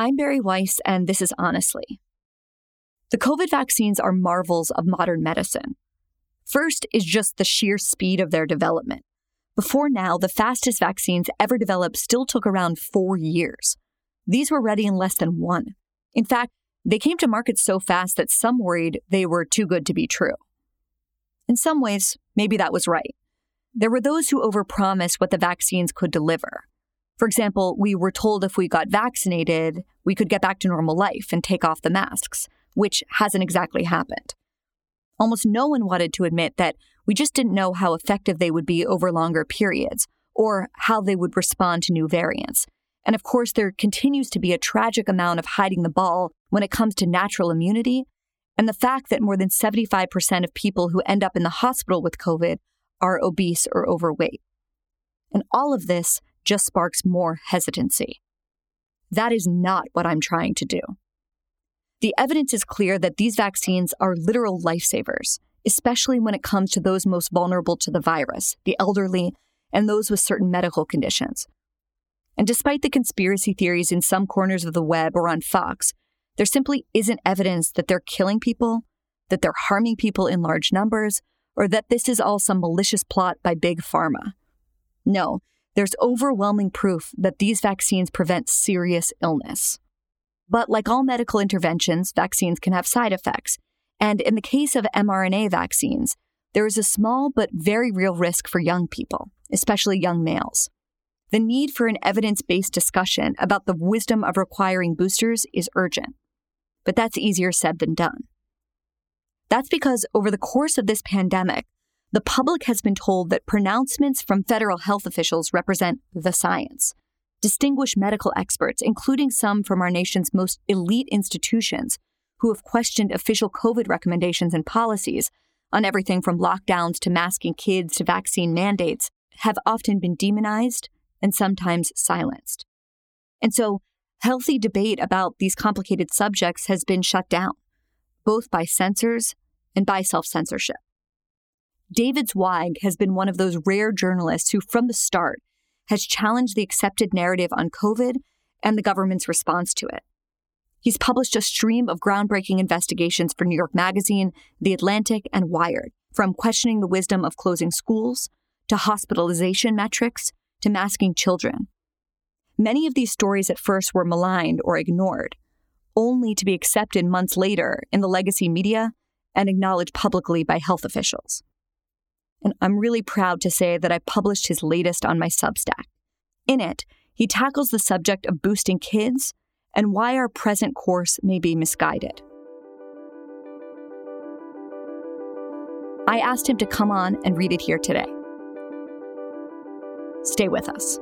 I'm Bari Weiss, and this is Honestly. The COVID vaccines are marvels of modern medicine. First is just the sheer speed of their development. Before now, the fastest vaccines ever developed still took around four years. These were ready in less than one. In fact, they came to market so fast that some worried they were too good to be true. In some ways, maybe that was right. There were those who overpromised what the vaccines could deliver. For example, we were told if we got vaccinated, we could get back to normal life and take off the masks, which hasn't exactly happened. Almost no one wanted to admit that we just didn't know how effective they would be over longer periods or how they would respond to new variants. And of course, there continues to be a tragic amount of hiding the ball when it comes to natural immunity and the fact that more than 75% of people who end up in the hospital with COVID are obese or overweight. And all of this just sparks more hesitancy. That is not what I'm trying to do. The evidence is clear that these vaccines are literal lifesavers, especially when it comes to those most vulnerable to the virus, the elderly, and those with certain medical conditions. And despite the conspiracy theories in some corners of the web or on Fox, there simply isn't evidence that they're killing people, that they're harming people in large numbers, or that this is all some malicious plot by Big Pharma. No, there's overwhelming proof that these vaccines prevent serious illness. But like all medical interventions, vaccines can have side effects. And in the case of mRNA vaccines, there is a small but very real risk for young people, especially young males. The need for an evidence based discussion about the wisdom of requiring boosters is urgent. But that's easier said than done. That's because over the course of this pandemic, the public has been told that pronouncements from federal health officials represent the science. Distinguished medical experts, including some from our nation's most elite institutions, who have questioned official COVID recommendations and policies on everything from lockdowns to masking kids to vaccine mandates, have often been demonized and sometimes silenced. And so, healthy debate about these complicated subjects has been shut down, both by censors and by self censorship. David Zweig has been one of those rare journalists who, from the start, has challenged the accepted narrative on COVID and the government's response to it. He's published a stream of groundbreaking investigations for New York Magazine, The Atlantic, and Wired, from questioning the wisdom of closing schools to hospitalization metrics to masking children. Many of these stories at first were maligned or ignored, only to be accepted months later in the legacy media and acknowledged publicly by health officials and I'm really proud to say that I published his latest on my Substack. In it, he tackles the subject of boosting kids and why our present course may be misguided. I asked him to come on and read it here today. Stay with us.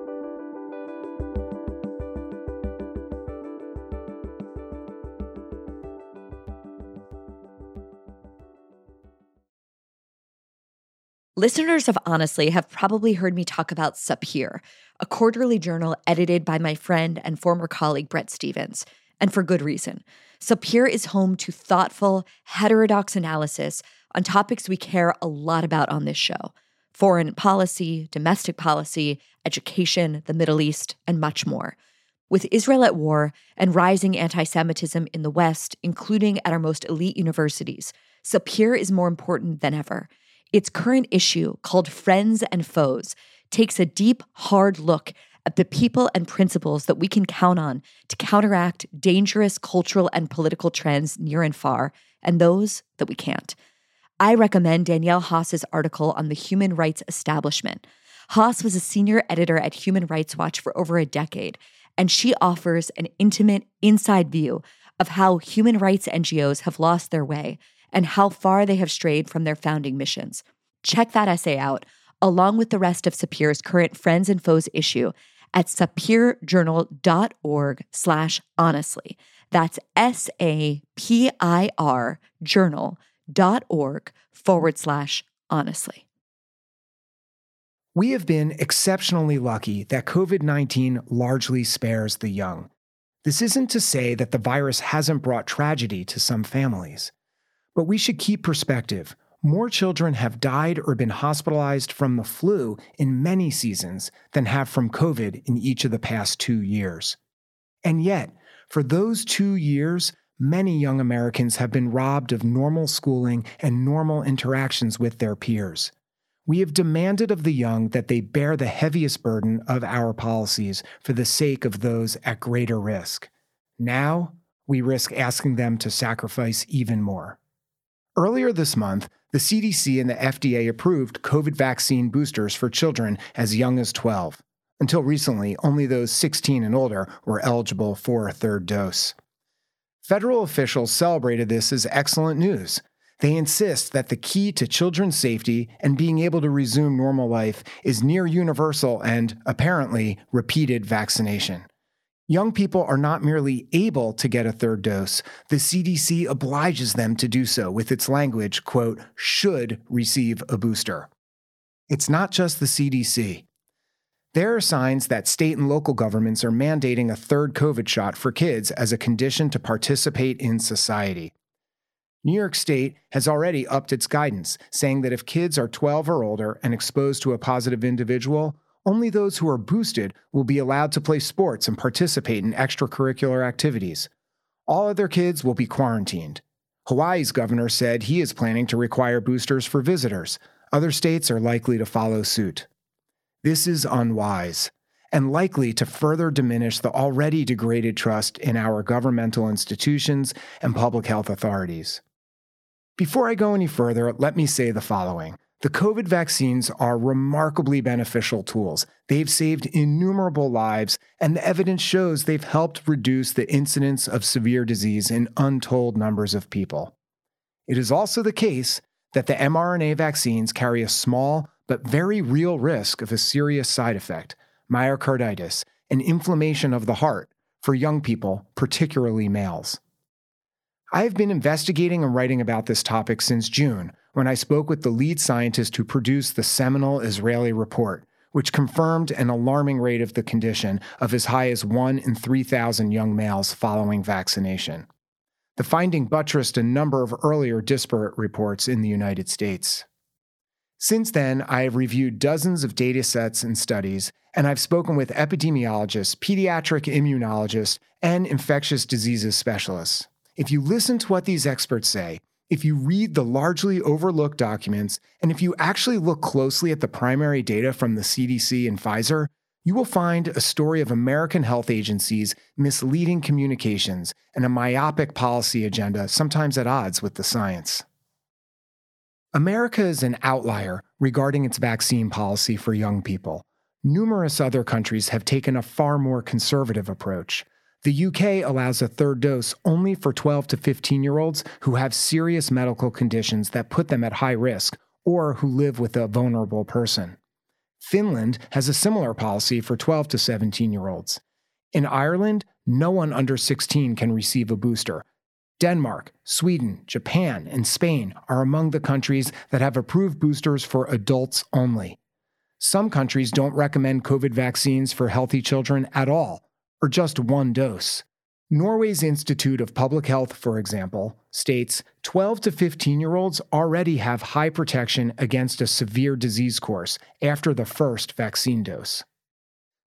Listeners of Honestly have probably heard me talk about Sapir, a quarterly journal edited by my friend and former colleague Bret Stephens, and for good reason. Sapir is home to thoughtful, heterodox analysis on topics we care a lot about on this show foreign policy, domestic policy, education, the Middle East, and much more. With Israel at war and rising anti Semitism in the West, including at our most elite universities, Sapir is more important than ever. Its current issue, called Friends and Foes, takes a deep, hard look at the people and principles that we can count on to counteract dangerous cultural and political trends near and far, and those that we can't. I recommend Danielle Haas's article on the human rights establishment. Haas was a senior editor at Human Rights Watch for over a decade, and she offers an intimate, inside view of how human rights NGOs have lost their way and how far they have strayed from their founding missions. Check that essay out, along with the rest of Sapir's current Friends and Foes issue, at sapirjournal.org slash honestly. That's S-A-P-I-R journal.org forward slash honestly. We have been exceptionally lucky that COVID 19 largely spares the young. This isn't to say that the virus hasn't brought tragedy to some families, but we should keep perspective. More children have died or been hospitalized from the flu in many seasons than have from COVID in each of the past two years. And yet, for those two years, many young Americans have been robbed of normal schooling and normal interactions with their peers. We have demanded of the young that they bear the heaviest burden of our policies for the sake of those at greater risk. Now, we risk asking them to sacrifice even more. Earlier this month, the CDC and the FDA approved COVID vaccine boosters for children as young as 12. Until recently, only those 16 and older were eligible for a third dose. Federal officials celebrated this as excellent news. They insist that the key to children's safety and being able to resume normal life is near universal and, apparently, repeated vaccination. Young people are not merely able to get a third dose, the CDC obliges them to do so with its language, quote, should receive a booster. It's not just the CDC. There are signs that state and local governments are mandating a third COVID shot for kids as a condition to participate in society. New York State has already upped its guidance, saying that if kids are 12 or older and exposed to a positive individual, only those who are boosted will be allowed to play sports and participate in extracurricular activities. All other kids will be quarantined. Hawaii's governor said he is planning to require boosters for visitors. Other states are likely to follow suit. This is unwise and likely to further diminish the already degraded trust in our governmental institutions and public health authorities. Before I go any further, let me say the following. The COVID vaccines are remarkably beneficial tools. They've saved innumerable lives, and the evidence shows they've helped reduce the incidence of severe disease in untold numbers of people. It is also the case that the mRNA vaccines carry a small but very real risk of a serious side effect myocarditis, and inflammation of the heart for young people, particularly males. I have been investigating and writing about this topic since June when I spoke with the lead scientist who produced the seminal Israeli report, which confirmed an alarming rate of the condition of as high as 1 in 3,000 young males following vaccination. The finding buttressed a number of earlier disparate reports in the United States. Since then, I have reviewed dozens of data sets and studies, and I've spoken with epidemiologists, pediatric immunologists, and infectious diseases specialists. If you listen to what these experts say, if you read the largely overlooked documents, and if you actually look closely at the primary data from the CDC and Pfizer, you will find a story of American health agencies misleading communications and a myopic policy agenda, sometimes at odds with the science. America is an outlier regarding its vaccine policy for young people. Numerous other countries have taken a far more conservative approach. The UK allows a third dose only for 12 to 15 year olds who have serious medical conditions that put them at high risk or who live with a vulnerable person. Finland has a similar policy for 12 to 17 year olds. In Ireland, no one under 16 can receive a booster. Denmark, Sweden, Japan, and Spain are among the countries that have approved boosters for adults only. Some countries don't recommend COVID vaccines for healthy children at all or just one dose. Norway's Institute of Public Health, for example, states 12 to 15 year olds already have high protection against a severe disease course after the first vaccine dose.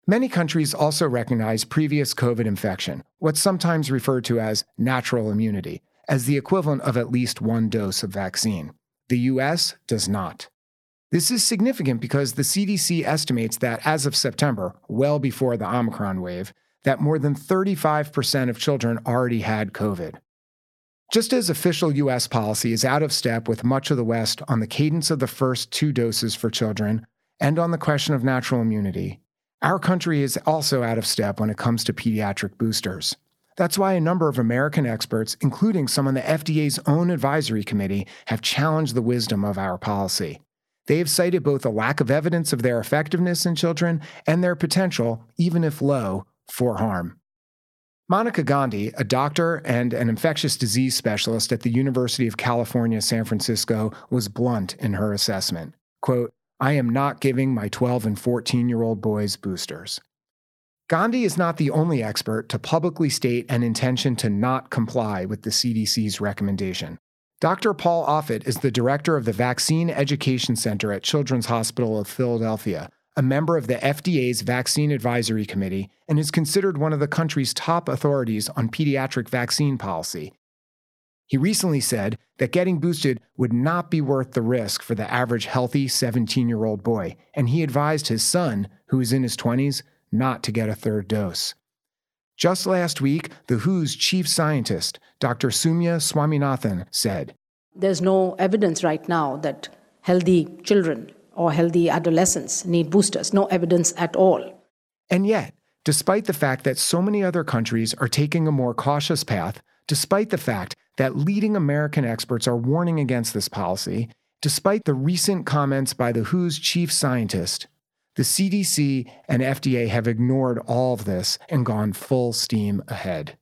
Many countries also recognize previous COVID infection, what's sometimes referred to as natural immunity, as the equivalent of at least one dose of vaccine. The US does not. This is significant because the CDC estimates that as of September, well before the Omicron wave, that more than 35% of children already had COVID. Just as official US policy is out of step with much of the West on the cadence of the first two doses for children and on the question of natural immunity, our country is also out of step when it comes to pediatric boosters. That's why a number of American experts, including some on the FDA's own advisory committee, have challenged the wisdom of our policy. They have cited both a lack of evidence of their effectiveness in children and their potential, even if low, for harm. Monica Gandhi, a doctor and an infectious disease specialist at the University of California, San Francisco, was blunt in her assessment. Quote, I am not giving my 12 and 14 year old boys boosters. Gandhi is not the only expert to publicly state an intention to not comply with the CDC's recommendation. Dr. Paul Offit is the director of the Vaccine Education Center at Children's Hospital of Philadelphia, a member of the FDA's Vaccine Advisory Committee, and is considered one of the country's top authorities on pediatric vaccine policy. He recently said that getting boosted would not be worth the risk for the average healthy 17 year old boy, and he advised his son, who is in his 20s, not to get a third dose. Just last week, the WHO's chief scientist, Dr. Soumya Swaminathan, said There's no evidence right now that healthy children or healthy adolescents need boosters, no evidence at all. And yet, despite the fact that so many other countries are taking a more cautious path, despite the fact that leading American experts are warning against this policy, despite the recent comments by the WHO's chief scientist, the CDC and FDA have ignored all of this and gone full steam ahead.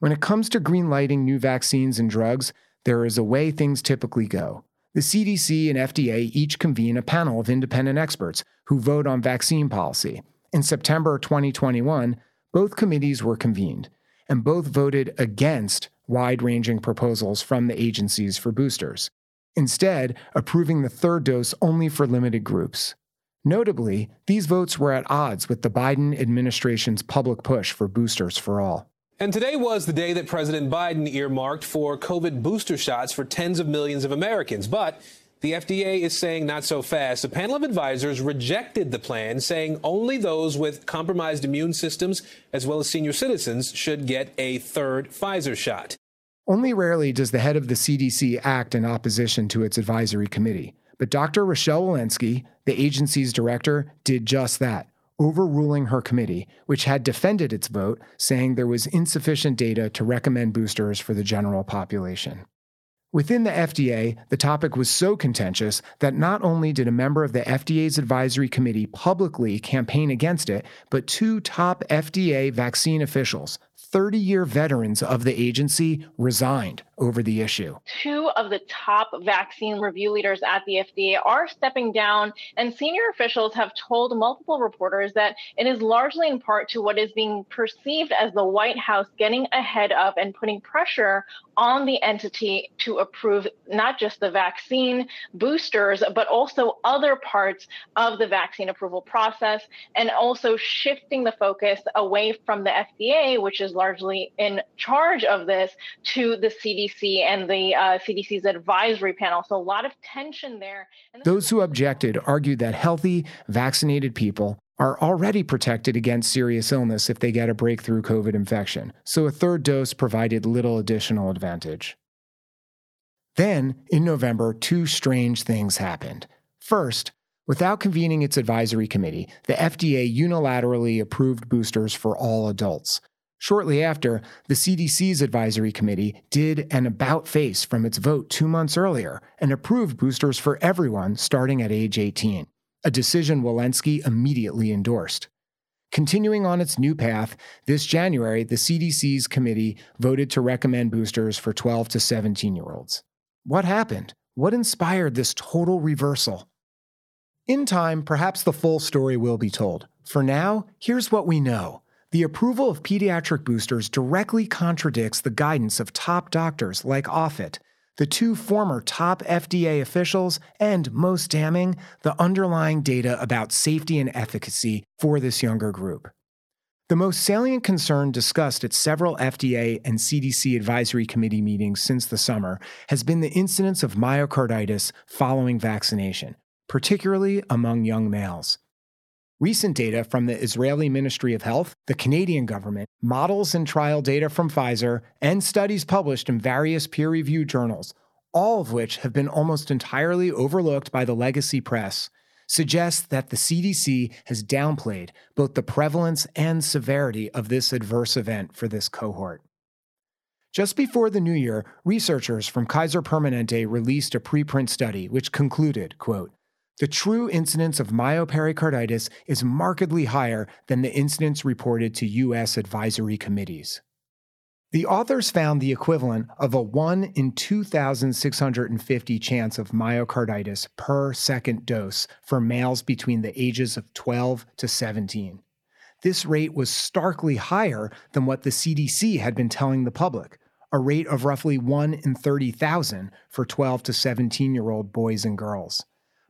When it comes to greenlighting new vaccines and drugs, there is a way things typically go. The CDC and FDA each convene a panel of independent experts who vote on vaccine policy. In September 2021, both committees were convened, and both voted against wide ranging proposals from the agencies for boosters, instead, approving the third dose only for limited groups. Notably, these votes were at odds with the Biden administration's public push for boosters for all. And today was the day that President Biden earmarked for COVID booster shots for tens of millions of Americans. But the FDA is saying not so fast. A panel of advisors rejected the plan, saying only those with compromised immune systems, as well as senior citizens, should get a third Pfizer shot. Only rarely does the head of the CDC act in opposition to its advisory committee. But Dr. Rochelle Walensky, the agency's director, did just that, overruling her committee, which had defended its vote, saying there was insufficient data to recommend boosters for the general population. Within the FDA, the topic was so contentious that not only did a member of the FDA's advisory committee publicly campaign against it, but two top FDA vaccine officials, 30 year veterans of the agency resigned over the issue. Two of the top vaccine review leaders at the FDA are stepping down, and senior officials have told multiple reporters that it is largely in part to what is being perceived as the White House getting ahead of and putting pressure on the entity to approve not just the vaccine boosters, but also other parts of the vaccine approval process, and also shifting the focus away from the FDA, which is largely in charge of this, to the CDC CDC and the uh, CDC's advisory panel. So a lot of tension there. Those who objected argued that healthy, vaccinated people are already protected against serious illness if they get a breakthrough COVID infection, so a third dose provided little additional advantage. Then, in November, two strange things happened. First, without convening its advisory committee, the FDA unilaterally approved boosters for all adults, Shortly after, the CDC's advisory committee did an about face from its vote two months earlier and approved boosters for everyone starting at age 18, a decision Walensky immediately endorsed. Continuing on its new path, this January, the CDC's committee voted to recommend boosters for 12 to 17 year olds. What happened? What inspired this total reversal? In time, perhaps the full story will be told. For now, here's what we know. The approval of pediatric boosters directly contradicts the guidance of top doctors like Offit, the two former top FDA officials, and most damning, the underlying data about safety and efficacy for this younger group. The most salient concern discussed at several FDA and CDC advisory committee meetings since the summer has been the incidence of myocarditis following vaccination, particularly among young males. Recent data from the Israeli Ministry of Health, the Canadian government, models and trial data from Pfizer, and studies published in various peer reviewed journals, all of which have been almost entirely overlooked by the legacy press, suggest that the CDC has downplayed both the prevalence and severity of this adverse event for this cohort. Just before the new year, researchers from Kaiser Permanente released a preprint study which concluded, quote, the true incidence of myopericarditis is markedly higher than the incidence reported to U.S. advisory committees. The authors found the equivalent of a 1 in 2,650 chance of myocarditis per second dose for males between the ages of 12 to 17. This rate was starkly higher than what the CDC had been telling the public, a rate of roughly 1 in 30,000 for 12 to 17 year old boys and girls.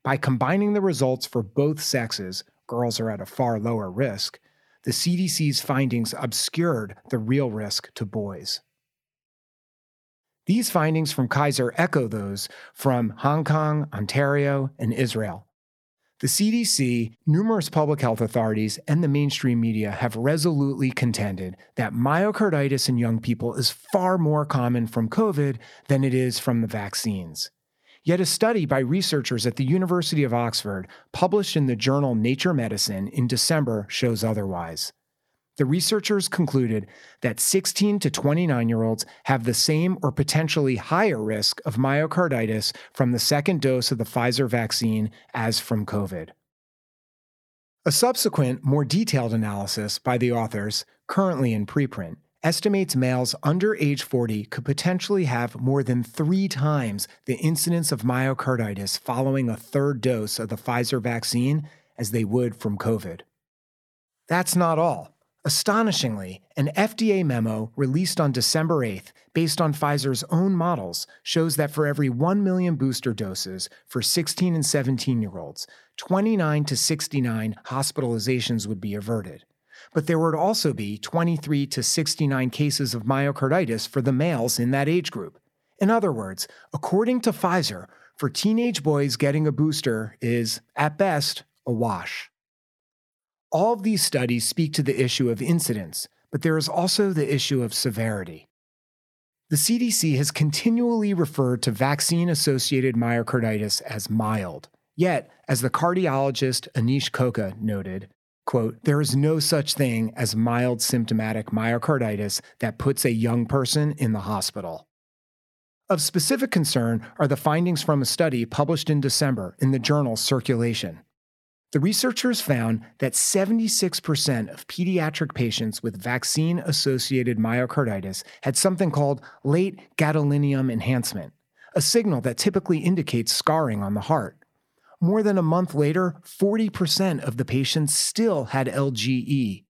By combining the results for both sexes, girls are at a far lower risk, the CDC's findings obscured the real risk to boys. These findings from Kaiser echo those from Hong Kong, Ontario, and Israel. The CDC, numerous public health authorities, and the mainstream media have resolutely contended that myocarditis in young people is far more common from COVID than it is from the vaccines. Yet a study by researchers at the University of Oxford, published in the journal Nature Medicine in December, shows otherwise. The researchers concluded that 16 to 29 year olds have the same or potentially higher risk of myocarditis from the second dose of the Pfizer vaccine as from COVID. A subsequent, more detailed analysis by the authors, currently in preprint, estimates males under age 40 could potentially have more than three times the incidence of myocarditis following a third dose of the Pfizer vaccine as they would from COVID. That's not all. Astonishingly, an FDA memo released on December 8th, based on Pfizer's own models, shows that for every 1 million booster doses for 16 and 17 year olds, 29 to 69 hospitalizations would be averted. But there would also be 23 to 69 cases of myocarditis for the males in that age group. In other words, according to Pfizer, for teenage boys getting a booster is, at best, a wash. All of these studies speak to the issue of incidence, but there is also the issue of severity. The CDC has continually referred to vaccine associated myocarditis as mild. Yet, as the cardiologist Anish Koka noted, quote, there is no such thing as mild symptomatic myocarditis that puts a young person in the hospital. Of specific concern are the findings from a study published in December in the journal Circulation. The researchers found that 76% of pediatric patients with vaccine associated myocarditis had something called late gadolinium enhancement, a signal that typically indicates scarring on the heart. More than a month later, 40% of the patients still had LGE,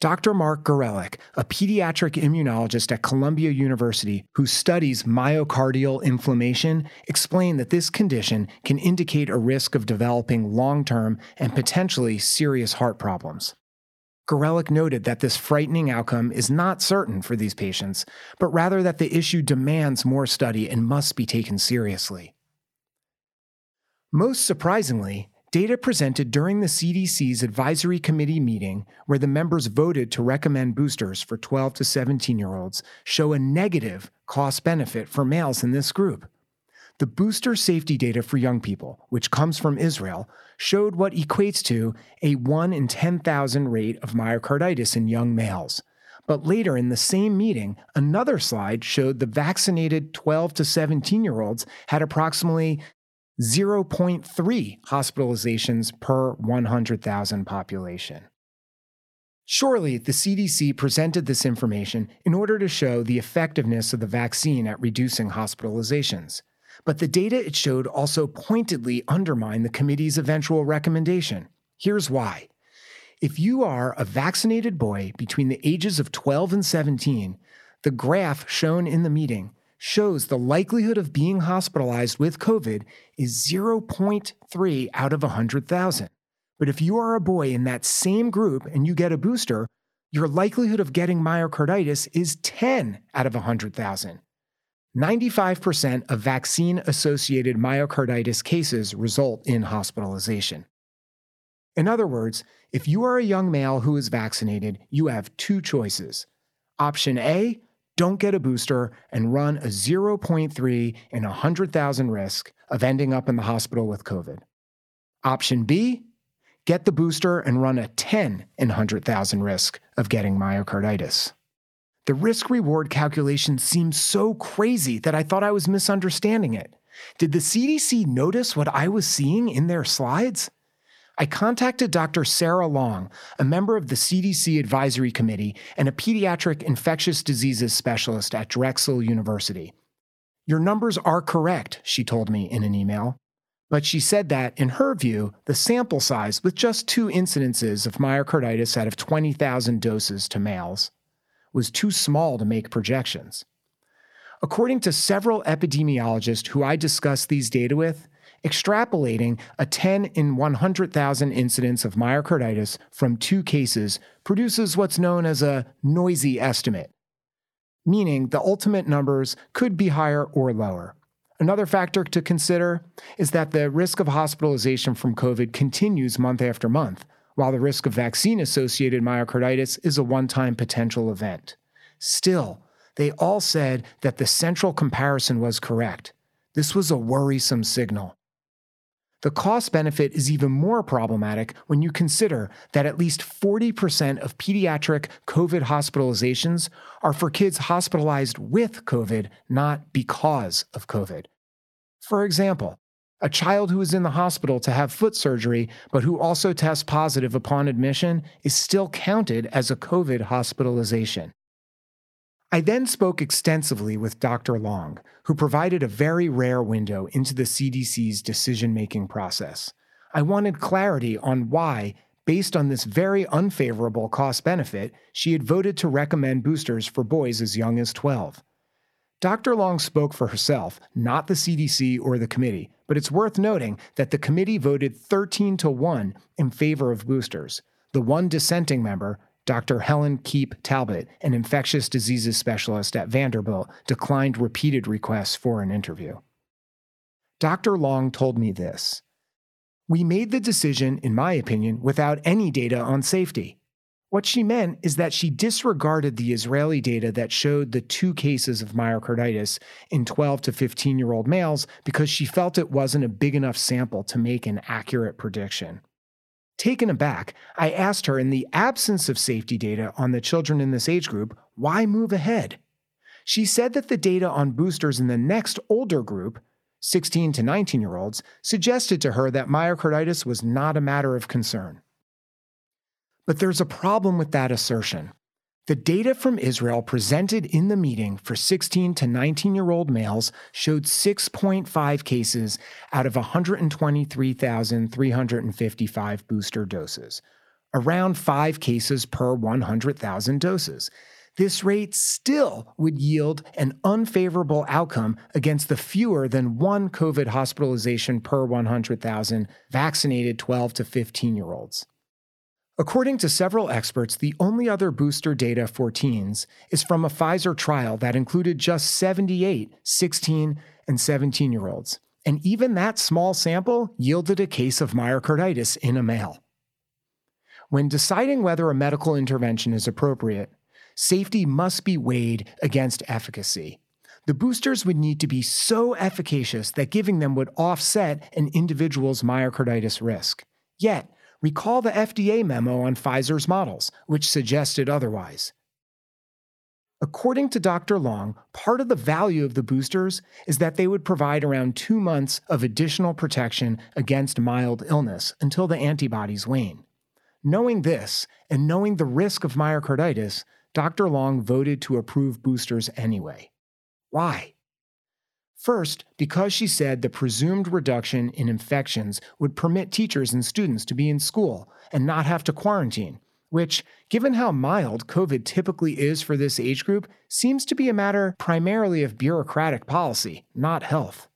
Dr. Mark Gorelik, a pediatric immunologist at Columbia University who studies myocardial inflammation, explained that this condition can indicate a risk of developing long term and potentially serious heart problems. Gorelik noted that this frightening outcome is not certain for these patients, but rather that the issue demands more study and must be taken seriously. Most surprisingly, Data presented during the CDC's advisory committee meeting, where the members voted to recommend boosters for 12 to 17 year olds, show a negative cost benefit for males in this group. The booster safety data for young people, which comes from Israel, showed what equates to a 1 in 10,000 rate of myocarditis in young males. But later in the same meeting, another slide showed the vaccinated 12 to 17 year olds had approximately 0.3 hospitalizations per 100,000 population. Surely, the CDC presented this information in order to show the effectiveness of the vaccine at reducing hospitalizations. But the data it showed also pointedly undermined the committee's eventual recommendation. Here's why. If you are a vaccinated boy between the ages of 12 and 17, the graph shown in the meeting shows the likelihood of being hospitalized with COVID is 0.3 out of 100,000. But if you are a boy in that same group and you get a booster, your likelihood of getting myocarditis is 10 out of 100,000. 95% of vaccine associated myocarditis cases result in hospitalization. In other words, if you are a young male who is vaccinated, you have two choices. Option A, don't get a booster and run a 0.3 in 100,000 risk of ending up in the hospital with COVID. Option B, get the booster and run a 10 in 100,000 risk of getting myocarditis. The risk reward calculation seemed so crazy that I thought I was misunderstanding it. Did the CDC notice what I was seeing in their slides? I contacted Dr. Sarah Long, a member of the CDC Advisory Committee and a pediatric infectious diseases specialist at Drexel University. Your numbers are correct, she told me in an email. But she said that, in her view, the sample size, with just two incidences of myocarditis out of 20,000 doses to males, was too small to make projections. According to several epidemiologists who I discussed these data with, extrapolating a 10 in 100,000 incidence of myocarditis from two cases produces what's known as a noisy estimate, meaning the ultimate numbers could be higher or lower. Another factor to consider is that the risk of hospitalization from COVID continues month after month, while the risk of vaccine associated myocarditis is a one time potential event. Still, they all said that the central comparison was correct. This was a worrisome signal. The cost benefit is even more problematic when you consider that at least 40% of pediatric COVID hospitalizations are for kids hospitalized with COVID, not because of COVID. For example, a child who is in the hospital to have foot surgery, but who also tests positive upon admission, is still counted as a COVID hospitalization. I then spoke extensively with Dr. Long, who provided a very rare window into the CDC's decision making process. I wanted clarity on why, based on this very unfavorable cost benefit, she had voted to recommend boosters for boys as young as 12. Dr. Long spoke for herself, not the CDC or the committee, but it's worth noting that the committee voted 13 to 1 in favor of boosters. The one dissenting member, Dr. Helen Keipp Talbot, an infectious diseases specialist at Vanderbilt, declined repeated requests for an interview. Dr. Long told me this We made the decision, in my opinion, without any data on safety. What she meant is that she disregarded the Israeli data that showed the two cases of myocarditis in 12 to 15 year old males because she felt it wasn't a big enough sample to make an accurate prediction. Taken aback, I asked her in the absence of safety data on the children in this age group, why move ahead? She said that the data on boosters in the next older group, 16 to 19 year olds, suggested to her that myocarditis was not a matter of concern. But there's a problem with that assertion. The data from Israel presented in the meeting for 16 to 19 year old males showed 6.5 cases out of 123,355 booster doses, around 5 cases per 100,000 doses. This rate still would yield an unfavorable outcome against the fewer than one COVID hospitalization per 100,000 vaccinated 12 to 15 year olds. According to several experts, the only other booster data for teens is from a Pfizer trial that included just 78 16 and 17 year olds. And even that small sample yielded a case of myocarditis in a male. When deciding whether a medical intervention is appropriate, safety must be weighed against efficacy. The boosters would need to be so efficacious that giving them would offset an individual's myocarditis risk. Yet, Recall the FDA memo on Pfizer's models, which suggested otherwise. According to Dr. Long, part of the value of the boosters is that they would provide around two months of additional protection against mild illness until the antibodies wane. Knowing this, and knowing the risk of myocarditis, Dr. Long voted to approve boosters anyway. Why? First, because she said the presumed reduction in infections would permit teachers and students to be in school and not have to quarantine, which, given how mild COVID typically is for this age group, seems to be a matter primarily of bureaucratic policy, not health.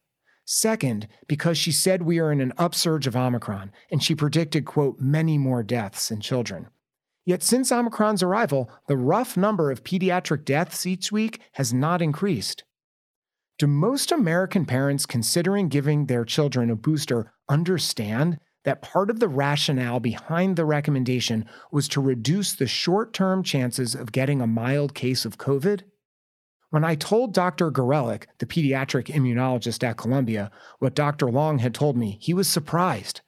Second, because she said we are in an upsurge of Omicron, and she predicted, quote, many more deaths in children. Yet since Omicron's arrival, the rough number of pediatric deaths each week has not increased. Do most American parents considering giving their children a booster understand that part of the rationale behind the recommendation was to reduce the short term chances of getting a mild case of COVID? When I told Dr. Gorelik, the pediatric immunologist at Columbia, what Dr. Long had told me, he was surprised.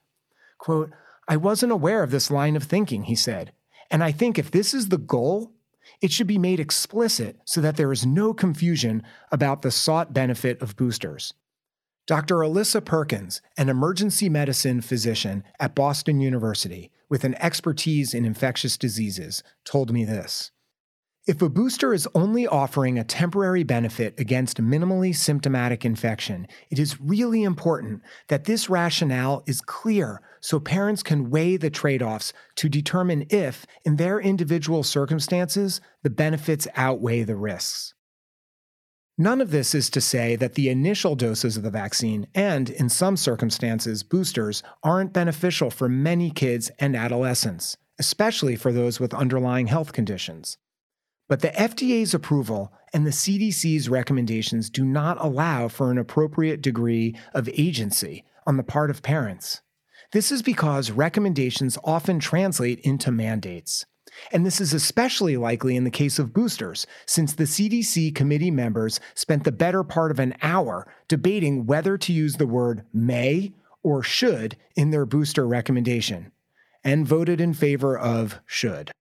Quote, I wasn't aware of this line of thinking, he said. And I think if this is the goal, It should be made explicit so that there is no confusion about the sought benefit of boosters. Dr. Alyssa Perkins, an emergency medicine physician at Boston University with an expertise in infectious diseases, told me this. If a booster is only offering a temporary benefit against minimally symptomatic infection, it is really important that this rationale is clear so parents can weigh the trade offs to determine if, in their individual circumstances, the benefits outweigh the risks. None of this is to say that the initial doses of the vaccine, and in some circumstances, boosters, aren't beneficial for many kids and adolescents, especially for those with underlying health conditions. But the FDA's approval and the CDC's recommendations do not allow for an appropriate degree of agency on the part of parents. This is because recommendations often translate into mandates. And this is especially likely in the case of boosters, since the CDC committee members spent the better part of an hour debating whether to use the word may or should in their booster recommendation, and voted in favor of should.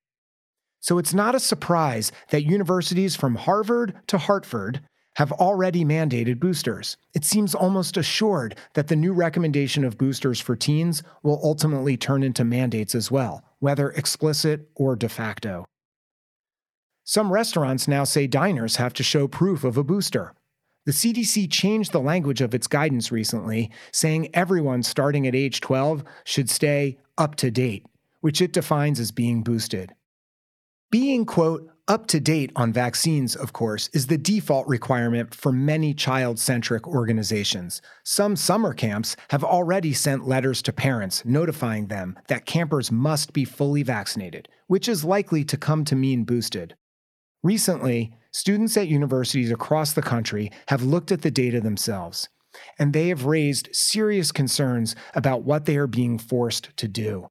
So it's not a surprise that universities from Harvard to Hartford have already mandated boosters. It seems almost assured that the new recommendation of boosters for teens will ultimately turn into mandates as well, whether explicit or de facto. Some restaurants now say diners have to show proof of a booster. The CDC changed the language of its guidance recently, saying everyone starting at age 12 should stay up to date, which it defines as being boosted. Being, quote, up to date on vaccines, of course, is the default requirement for many child centric organizations. Some summer camps have already sent letters to parents notifying them that campers must be fully vaccinated, which is likely to come to mean boosted. Recently, students at universities across the country have looked at the data themselves, and they have raised serious concerns about what they are being forced to do.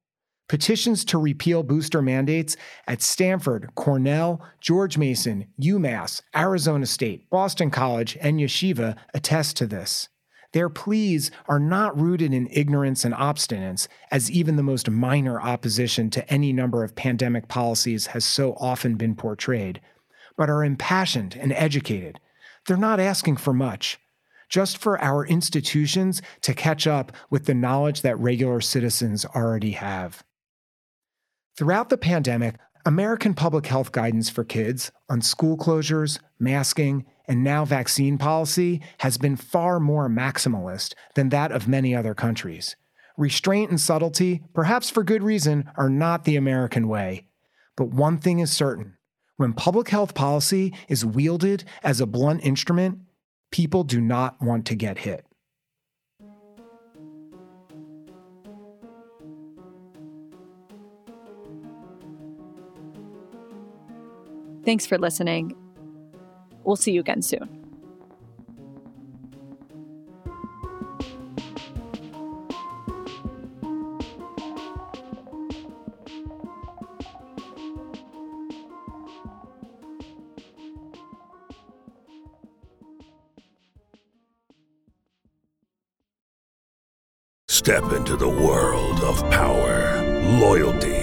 Petitions to repeal booster mandates at Stanford, Cornell, George Mason, UMass, Arizona State, Boston College, and Yeshiva attest to this. Their pleas are not rooted in ignorance and obstinance, as even the most minor opposition to any number of pandemic policies has so often been portrayed, but are impassioned and educated. They're not asking for much, just for our institutions to catch up with the knowledge that regular citizens already have. Throughout the pandemic, American public health guidance for kids on school closures, masking, and now vaccine policy has been far more maximalist than that of many other countries. Restraint and subtlety, perhaps for good reason, are not the American way. But one thing is certain when public health policy is wielded as a blunt instrument, people do not want to get hit. Thanks for listening. We'll see you again soon. Step into the world of power, loyalty